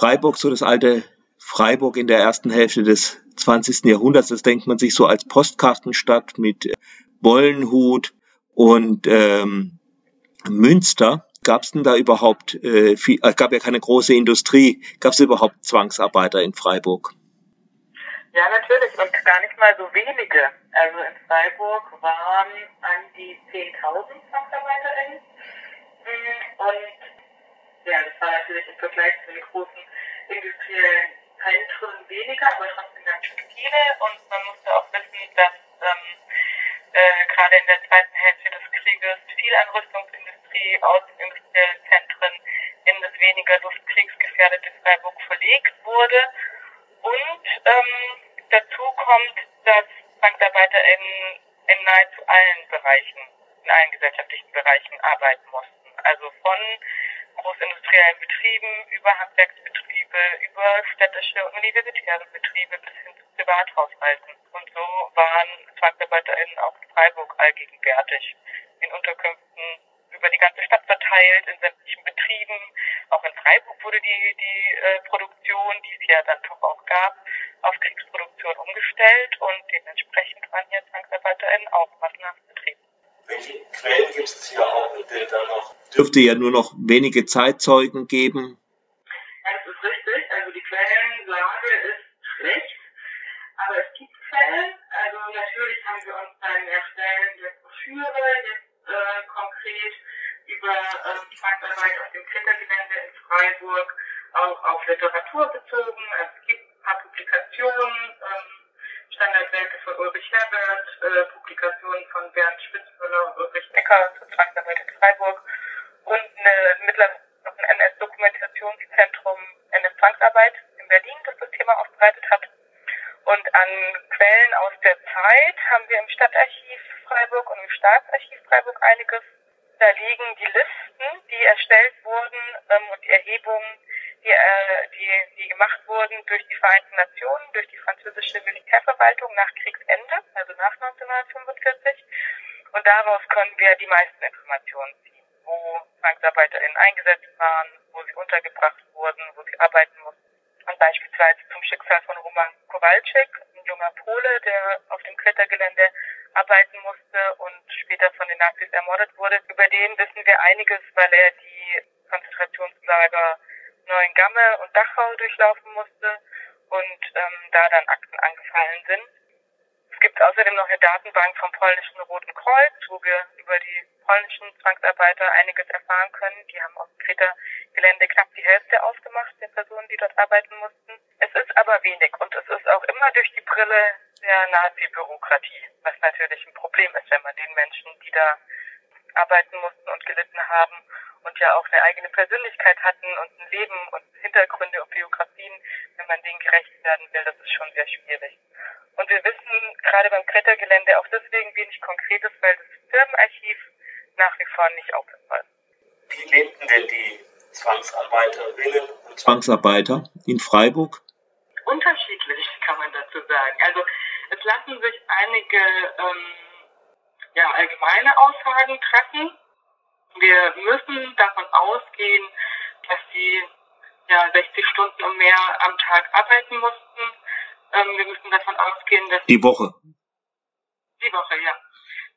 Freiburg, so das alte Freiburg in der ersten Hälfte des 20. Jahrhunderts, das denkt man sich so als Postkartenstadt mit Wollenhut und ähm, Münster. Gab es denn da überhaupt, äh, viel, äh, gab ja keine große Industrie, gab es überhaupt Zwangsarbeiter in Freiburg? Ja, natürlich und gar nicht mal so wenige. Also in Freiburg waren an die 10.000 ZwangsarbeiterInnen und ja, das war natürlich im Vergleich zu den großen industriellen Zentren weniger, aber trotzdem ganz viele und man musste auch wissen, dass ähm, äh, gerade in der zweiten Hälfte des Krieges viel an Rüstungsindustrie aus industriellen Zentren in das weniger luftkriegsgefährdete Freiburg verlegt wurde. Und ähm, dazu kommt, dass Zwangsarbeiter in, in nahezu allen Bereichen, in allen gesellschaftlichen Bereichen arbeiten mussten. Also von großindustriellen Betrieben über Handwerksbetriebe, über städtische und universitäre Betriebe bis hin zu Privathaushalten. Und so waren ZwangsarbeiterInnen auch in Freiburg allgegenwärtig. In Unterkünften über die ganze Stadt verteilt, in sämtlichen Betrieben. Auch in Freiburg wurde die, die äh, Produktion, die es ja dann doch auch gab, auf Kriegsproduktion umgestellt und dementsprechend waren hier ZwangsarbeiterInnen auch betrieben. Welche Quellen gibt es hier auch, denen da noch? Dürfte ja nur noch wenige Zeitzeugen geben. Das ist richtig, also die Quellenlage ist schlecht, aber es gibt Quellen. Also natürlich haben wir uns beim Erstellen der Broschüre jetzt äh, konkret über ähm, Zwangsarbeit auf dem Klettergelände in Freiburg auch auf Literatur bezogen. Also es gibt ein paar Publikationen, ähm, Standardwerke von Ulrich Herbert, äh, Publikationen von Bernd Spitzmüller und Ulrich Becker zur Zwangsarbeit in Freiburg und eine, mittlerweile noch ein NS-Dokumentationszentrum NS-Zwangsarbeit in Berlin, das das Thema aufbereitet hat. Und an Quellen aus der Zeit haben wir im Stadtarchiv Freiburg und im Staatsarchiv Freiburg einiges. Da liegen die Listen, die erstellt wurden ähm, und die Erhebungen, die, äh, die, die gemacht wurden durch die Vereinten Nationen, durch die französische Militärverwaltung nach Kriegsende, also nach 1945. Und daraus können wir die meisten Informationen ziehen, wo ZwangsarbeiterInnen eingesetzt waren, wo sie untergebracht wurden, wo sie arbeiten mussten. Und beispielsweise zum Schicksal von Roman Kowalczyk, ein junger Pole, der auf dem Klettergelände arbeiten musste und später von den Nazis ermordet wurde. Über den wissen wir einiges, weil er die Konzentrationslager Neuengamme und Dachau durchlaufen musste und ähm, da dann Akten angefallen sind. Es gibt außerdem noch eine Datenbank vom polnischen Roten Kreuz, wo wir über die polnischen Zwangsarbeiter einiges erfahren können. Die haben auf dem Kreta-Gelände knapp die Hälfte ausgemacht der Personen, die dort arbeiten mussten. Es ist aber wenig und es ist auch immer durch die Brille der Nazi-Bürokratie, was natürlich ein Problem ist, wenn man den Menschen, die da arbeiten mussten und gelitten haben und ja auch eine eigene Persönlichkeit hatten und ein Leben und Hintergründe und Biografien, wenn man denen gerecht werden will, das ist schon sehr schwierig. Und wir wissen gerade beim Klettergelände auch wenig Konkretes, weil das Firmenarchiv nach wie vor nicht aufgefallen ist. Wie lebten denn die Zwangsarbeiterinnen und Zwangsarbeiter in Freiburg? Unterschiedlich kann man dazu sagen. Also es lassen sich einige ähm, ja, allgemeine Aussagen treffen. Wir müssen davon ausgehen, dass sie ja 60 Stunden und mehr am Tag arbeiten mussten. Ähm, wir müssen davon ausgehen, dass die Woche. Die Woche, ja.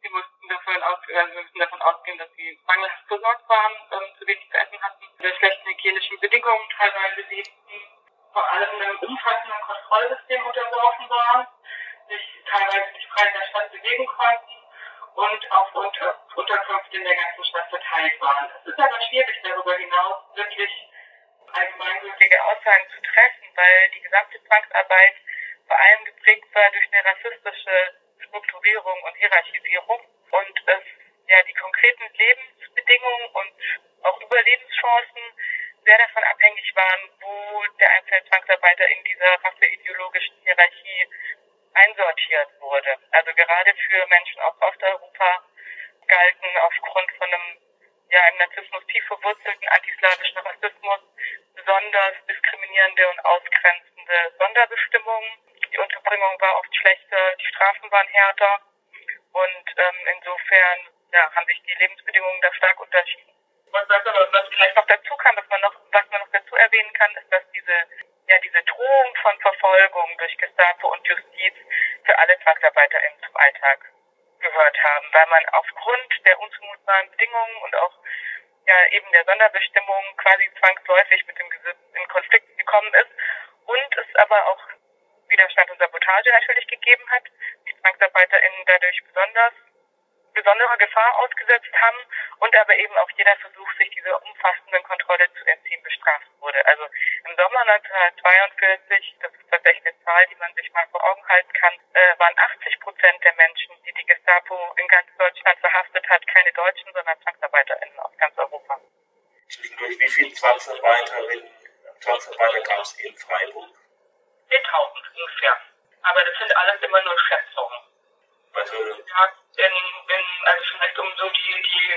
Wir mussten davon aus, äh, wir davon ausgehen, dass sie mangelhaft versorgt waren, ähm, zu wenig zu essen hatten, in schlechten hygienischen Bedingungen teilweise lebten, vor allem einem umfassenden Kontrollsystem unterworfen waren, sich teilweise nicht frei in der Stadt bewegen konnten und auf Unter Unterkünfte in der ganzen Stadt verteilt waren. Es ist aber schwierig, darüber hinaus wirklich allgemeingültige Aussagen zu treffen, weil die gesamte Zwangsarbeit vor allem geprägt war durch eine rassistische Strukturierung und Hierarchisierung und es ja die konkreten Lebensbedingungen und auch Überlebenschancen sehr davon abhängig waren, wo der einzelne Zwangsarbeiter in dieser rasseideologischen Hierarchie einsortiert wurde. Also gerade für Menschen aus Osteuropa galten aufgrund von einem ja im Narzissmus tief verwurzelten antislawischen Rassismus besonders diskriminierende und ausgrenzende Sonderbestimmungen. Die Unterbringung war oft schlechter, die Strafen waren härter und ähm, insofern ja, haben sich die Lebensbedingungen da stark unterschieden. Was vielleicht noch dazu kam, was man noch, was man noch dazu erwähnen kann, ist, dass diese, ja, diese Drohung von Verfolgung durch Gestapo und Justiz für alle ZwangsarbeiterInnen zum Alltag gehört haben, weil man aufgrund der unzumutbaren Bedingungen und auch ja eben der Sonderbestimmung quasi zwangsläufig mit dem Gesetz in Konflikt gekommen ist und es aber auch Sabotage natürlich gegeben hat, die ZwangsarbeiterInnen dadurch besonders besondere Gefahr ausgesetzt haben und aber eben auch jeder Versuch, sich dieser umfassenden Kontrolle zu entziehen, bestraft wurde. Also im Sommer 1942, das ist tatsächlich eine Zahl, die man sich mal vor Augen halten kann, äh, waren 80 Prozent der Menschen, die die Gestapo in ganz Deutschland verhaftet hat, keine Deutschen, sondern ZwangsarbeiterInnen aus ganz Europa. Durch wie viele Zwangsarbeiterinnen, Zwangsarbeiter gab es in Freiburg? 10.000 ungefähr. Aber das sind alles immer nur Schätzungen. Also, ja, in, in, also vielleicht um so die, die,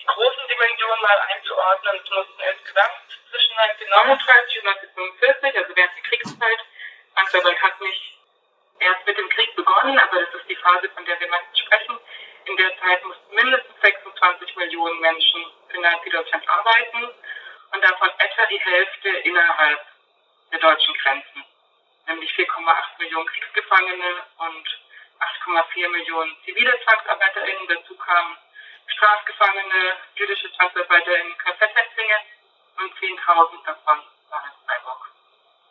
die großen Dimensionen mal einzuordnen, es mussten insgesamt zwischen 1939 und 1945, also während der Kriegszeit, Zwangsarbeit hat nicht erst mit dem Krieg begonnen, aber das ist die Phase, von der wir meistens sprechen. In der Zeit mussten mindestens 26 Millionen Menschen für Nazi-Deutschland arbeiten und davon etwa die Hälfte innerhalb der deutschen Grenzen, nämlich 4,8 Millionen Kriegsgefangene und 8,4 Millionen zivile ZwangsarbeiterInnen. Dazu kamen Strafgefangene, jüdische ZwangsarbeiterInnen, KZ-Häftlinge und 10.000 davon waren in Freiburg.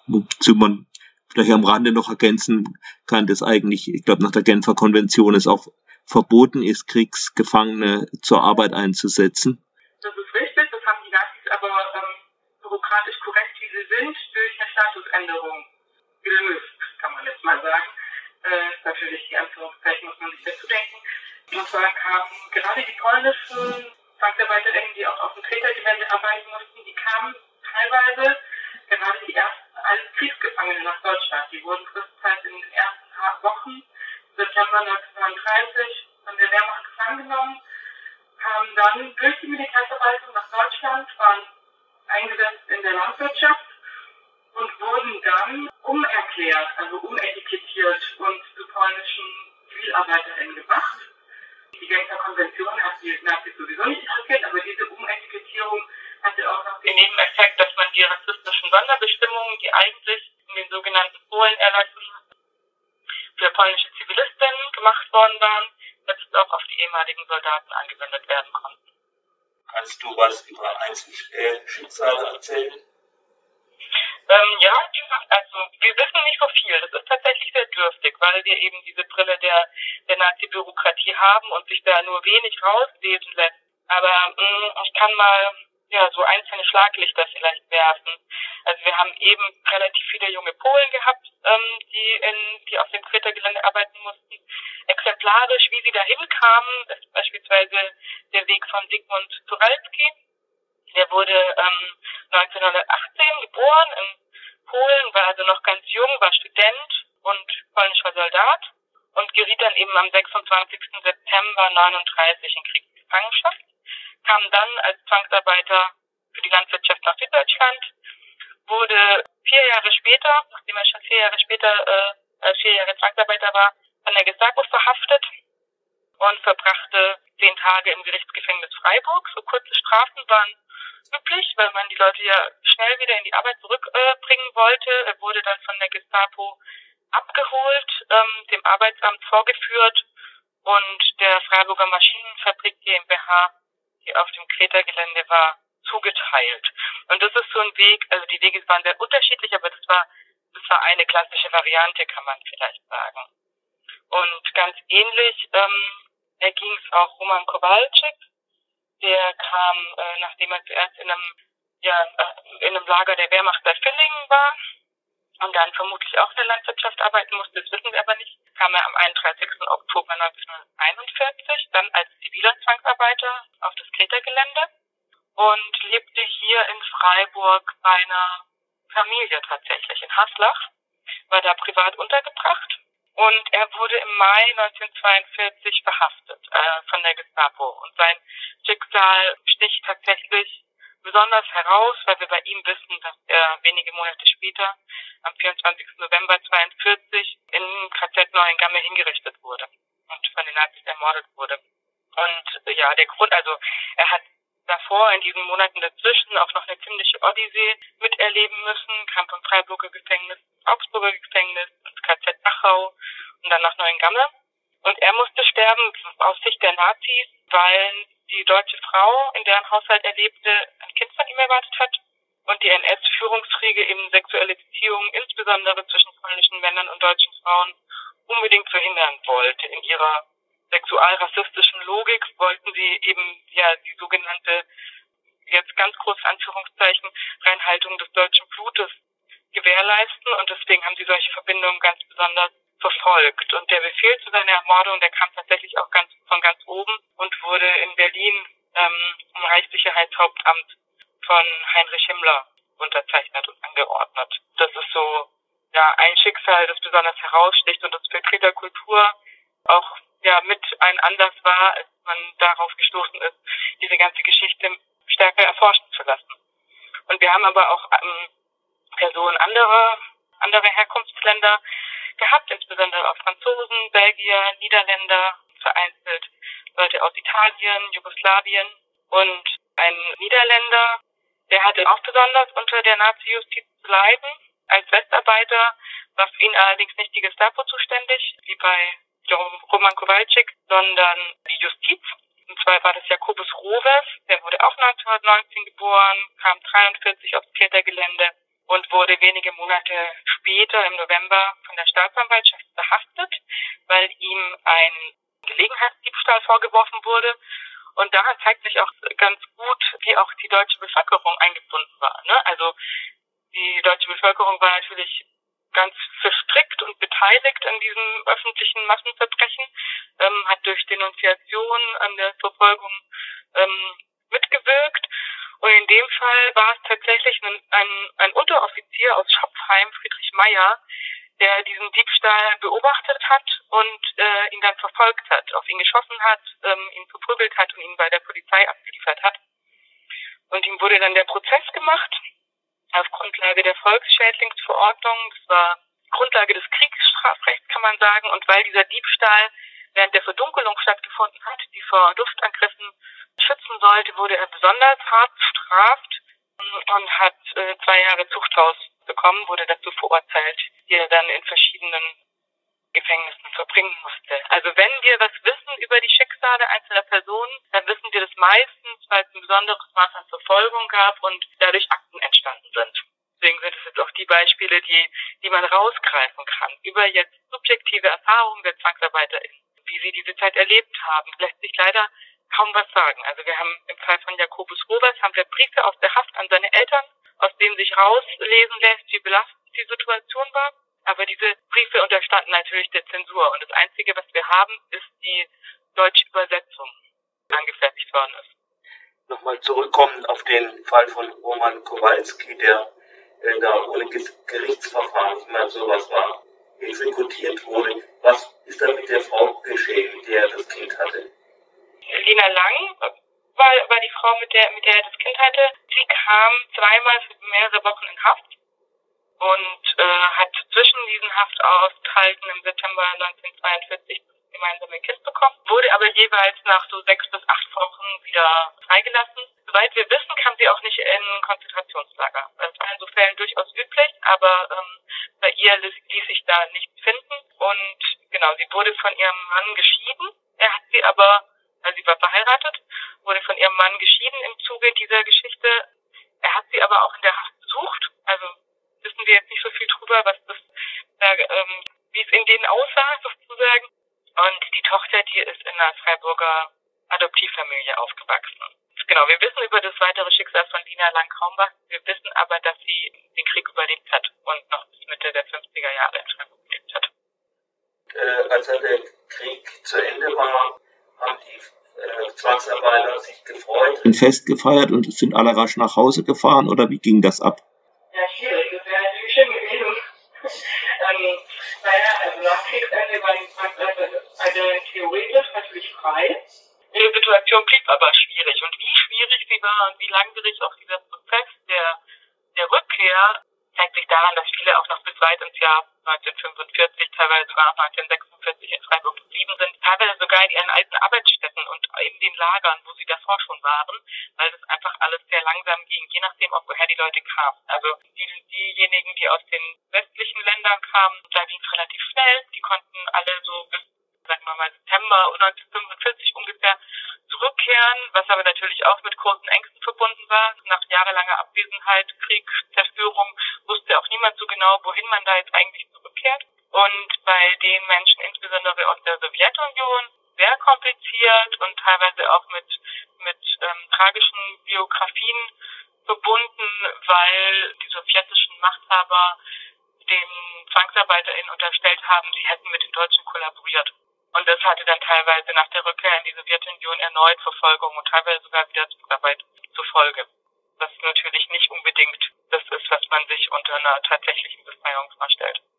Wozu man vielleicht am Rande noch ergänzen kann, dass eigentlich, ich glaube, nach der Genfer Konvention es auch verboten ist, Kriegsgefangene zur Arbeit einzusetzen. Das ist richtig, das haben die Nazis aber ähm, bürokratisch korrekt, wie sie sind, durch eine Statusänderung gelöst, kann man jetzt mal sagen äh, natürlich die Anführungszeichen muss man sich dazu denken. Und zwar kamen gerade die polnischen ZwangsarbeiterInnen, die auch auf dem Tretergelände arbeiten mussten, die waren, jetzt auch auf die ehemaligen Soldaten angewendet werden konnten. Kannst du was über Einzelschicksale erzählen? Ähm, ja, also wir wissen nicht so viel. Das ist tatsächlich sehr dürftig, weil wir eben diese Brille der, der Nazi-Bürokratie haben und sich da nur wenig rauslesen lässt. Aber mh, mm, ich kann mal ja so einzelne Schlaglichter vielleicht werfen. Also wir haben eben relativ viele junge Polen gehabt, ähm, die in die auf dem Kreta-Gelände arbeiten mussten. Exemplarisch, wie sie dahin kamen, ist beispielsweise der Weg von Sigmund Turalski, der wurde ähm, 1918 geboren in Polen, war also noch ganz jung, war Student und polnischer Soldat und geriet dann eben am 26. September 39 in Kriegsgefangenschaft, kam dann als Zwangsarbeiter für die Landwirtschaft nach Süddeutschland, wurde vier Jahre später, nachdem er schon vier Jahre später äh, vier Jahre Zwangsarbeiter war, von der Gestapo verhaftet und verbrachte zehn Tage im Gerichtsgefängnis Freiburg. So kurze Strafen waren üblich, weil man die Leute ja schnell wieder in die Arbeit zurückbringen äh, wollte. Er wurde dann von der Gestapo abgeholt, ähm, dem Arbeitsamt vorgeführt und der Freiburger Maschinenfabrik GmbH, die auf dem Kreta-Gelände war, zugeteilt. Und das ist so ein Weg, also die Wege waren sehr unterschiedlich, aber das war, das war eine klassische Variante, kann man vielleicht sagen. Und ganz ähnlich ähm, erging es auch Roman Kowalczyk, der kam, äh, nachdem er zuerst in einem, ja, äh, in einem Lager der Wehrmacht bei Villingen war und dann vermutlich auch in der Landwirtschaft arbeiten musste, das wissen wir aber nicht, kam er am 31. Oktober 1941 dann als ziviler Zwangsarbeiter auf das Tätergelände und lebte hier in Freiburg bei einer Familie tatsächlich in Haslach, war da privat untergebracht und er wurde im Mai 1942 verhaftet äh, von der Gestapo. Und sein Schicksal sticht tatsächlich besonders heraus, weil wir bei ihm wissen, dass er wenige Monate später, am 24. November 1942, in KZ Neuengamme hingerichtet wurde und von den Nazis ermordet wurde. Und ja, der Grund, also er hat davor, in diesen Monaten dazwischen, auch noch eine ziemliche Odyssee miterleben müssen, kam vom Freiburger Gefängnis ins Augsburger Gefängnis, ins KZ Dachau und dann nach Neuengamme. Und er musste sterben aus Sicht der Nazis, weil die deutsche Frau, in deren Haushalt er lebte, ein Kind von ihm erwartet hat und die NS-Führungsriege eben sexuelle Beziehungen, insbesondere zwischen polnischen Männern und deutschen Frauen, unbedingt verhindern wollte. In ihrer sexualrassistischen Logik wollten sie eben ja die sogenannte, jetzt ganz groß Anführungszeichen, Reinhaltung des deutschen Blutes gewährleisten und deswegen haben sie solche Verbindungen ganz besonders verfolgt. Und der Befehl zu seiner Ermordung, der kam tatsächlich auch ganz von ganz oben und wurde in Berlin ähm, im Reichssicherheitshauptamt von Heinrich Himmler unterzeichnet und angeordnet. Das ist so ja ein Schicksal, das besonders heraussticht und das für Kriegerkultur auch ja mit ein Anlass war, als man darauf gestoßen ist, diese ganze Geschichte stärker erforschen zu lassen. Und wir haben aber auch ähm, Personen anderer andere Herkunftsländer gehabt, insbesondere auch Franzosen, Belgier, Niederländer, vereinzelt Leute aus Italien, Jugoslawien und ein Niederländer, der hatte auch besonders unter der Nazi-Justiz zu leiden. Als Westarbeiter war für ihn allerdings nicht die Gestapo zuständig, wie bei Roman Kowalczyk, sondern die Justiz. Und zwar war das Jakobus Rovers, der wurde auch 1919 geboren, kam 43 aufs Tätergelände und wurde wenige Monate später im November von der Staatsanwaltschaft verhaftet, weil ihm ein Gelegenheitsdiebstahl vorgeworfen wurde. Und daran zeigt sich auch ganz gut, wie auch die deutsche Bevölkerung eingebunden war. Ne? Also die deutsche Bevölkerung war natürlich ganz verstrickt und beteiligt an diesem öffentlichen Massenverbrechen, ähm, hat durch Denunziation an der Verfolgung ähm, mitgewirkt und in dem Fall war es tatsächlich ein, ein, ein Unteroffizier aus Schopfheim, Friedrich Meyer, der diesen Diebstahl beobachtet hat und äh, ihn dann verfolgt hat, auf ihn geschossen hat, ähm, ihn verprügelt hat und ihn bei der Polizei abgeliefert hat. Und ihm wurde dann der Prozess gemacht auf Grundlage der Volksschädlingsverordnung. Das war Grundlage des Kriegsstrafrechts, kann man sagen. Und weil dieser Diebstahl während der Verdunkelung stattgefunden hat, die vor Luftangriffen schützen sollte, wurde er besonders hart bestraft und hat äh, zwei Jahre Zuchthaus bekommen, wurde dazu verurteilt, die er dann in verschiedenen Gefängnissen verbringen musste. Also wenn wir was wissen über die Schicksale einzelner Personen, dann wissen wir das meistens, weil es ein besonderes Maß an Verfolgung gab und dadurch Akten entstanden sind. Deswegen sind es jetzt auch die Beispiele, die, die man rausgreifen kann. Über jetzt subjektive Erfahrungen der ZwangsarbeiterInnen, wie sie diese Zeit erlebt haben, lässt sich leider kaum was sagen. Also wir haben im Fall von Jakobus Roberts haben wir Briefe aus der Haft an seine Eltern, aus denen sich rauslesen lässt, wie belastend die Situation war. Aber diese Briefe unterstanden natürlich der Zensur. Und das Einzige, was wir haben, ist die deutsche Übersetzung, die angefertigt worden ist. Nochmal zurückkommen auf den Fall von Roman Kowalski, der äh, da ohne Gerichtsverfahren, wie man sowas war, exekutiert wurde. Was ist da mit der Frau geschehen, mit der er das Kind hatte? Lina Lang war, war die Frau, mit der, mit der er das Kind hatte. Sie kam zweimal für mehrere Wochen in Haft und äh, hat zwischen diesen Haftaushalten im September 1942 gemeinsame Kind bekommen, wurde aber jeweils nach so sechs bis acht Wochen wieder freigelassen. Soweit wir wissen, kam sie auch nicht in Konzentrationslager. Das war in so Fällen durchaus üblich, aber ähm, bei ihr ließ, ließ sich da nichts finden. Und genau, sie wurde von ihrem Mann geschieden. Er hat sie aber also sie war verheiratet, wurde von ihrem Mann geschieden im Zuge dieser Geschichte. Er hat sie aber auch in der Haft besucht. Also wissen wir jetzt nicht so viel drüber, was das, ähm, wie es in denen aussah sozusagen. Und die Tochter, die ist in einer Freiburger Adoptivfamilie aufgewachsen. Genau, wir wissen über das weitere Schicksal von Dina Lang-Kraumbach. Wir wissen aber, dass sie den Krieg überlebt hat und noch bis Mitte der 50er Jahre in Freiburg gelebt hat. Äh, als der Krieg zu Ende war, haben die äh, Zwangsarbeiter sich gefreut. Ein Fest gefeiert und sind alle rasch nach Hause gefahren oder wie ging das ab? Ja, schwierig, das wäre natürlich schön gewesen. ähm, naja, also nach Kriegsende waren die Zwangsarbeiter theoretisch natürlich frei. Die Situation blieb aber schwierig und wie schwierig sie war und wie langwierig auch dieser Prozess der, der Rückkehr zeigt sich daran, dass viele auch noch bis weit ins Jahr 1945, teilweise sogar noch 1946 in Freiburg geblieben sind, teilweise sogar in ihren alten Arbeitsstätten und in den Lagern, wo sie davor schon waren, weil das einfach alles sehr langsam ging, je nachdem auch woher die Leute kamen. Also die, diejenigen, die aus den westlichen Ländern kamen, da ging es relativ schnell, die konnten alle so bis sagen wir mal September 1945 ungefähr zurückkehren, was aber natürlich auch mit großen Ängsten verbunden war. Nach jahrelanger Abwesenheit, Krieg, Zerstörung wusste auch niemand so genau, wohin man da jetzt eigentlich zurückkehrt. Und bei den Menschen, insbesondere aus der Sowjetunion, sehr kompliziert und teilweise auch mit, mit ähm, tragischen Biografien verbunden, weil die sowjetischen Machthaber den ZwangsarbeiterInnen unterstellt haben, sie hätten mit den Deutschen kollaboriert. Und das hatte dann teilweise nach der Rückkehr in die Sowjetunion erneut Verfolgung und teilweise sogar wieder Zwangsarbeit zur Folge. Was natürlich nicht unbedingt das ist, was man sich unter einer tatsächlichen Befreiung vorstellt.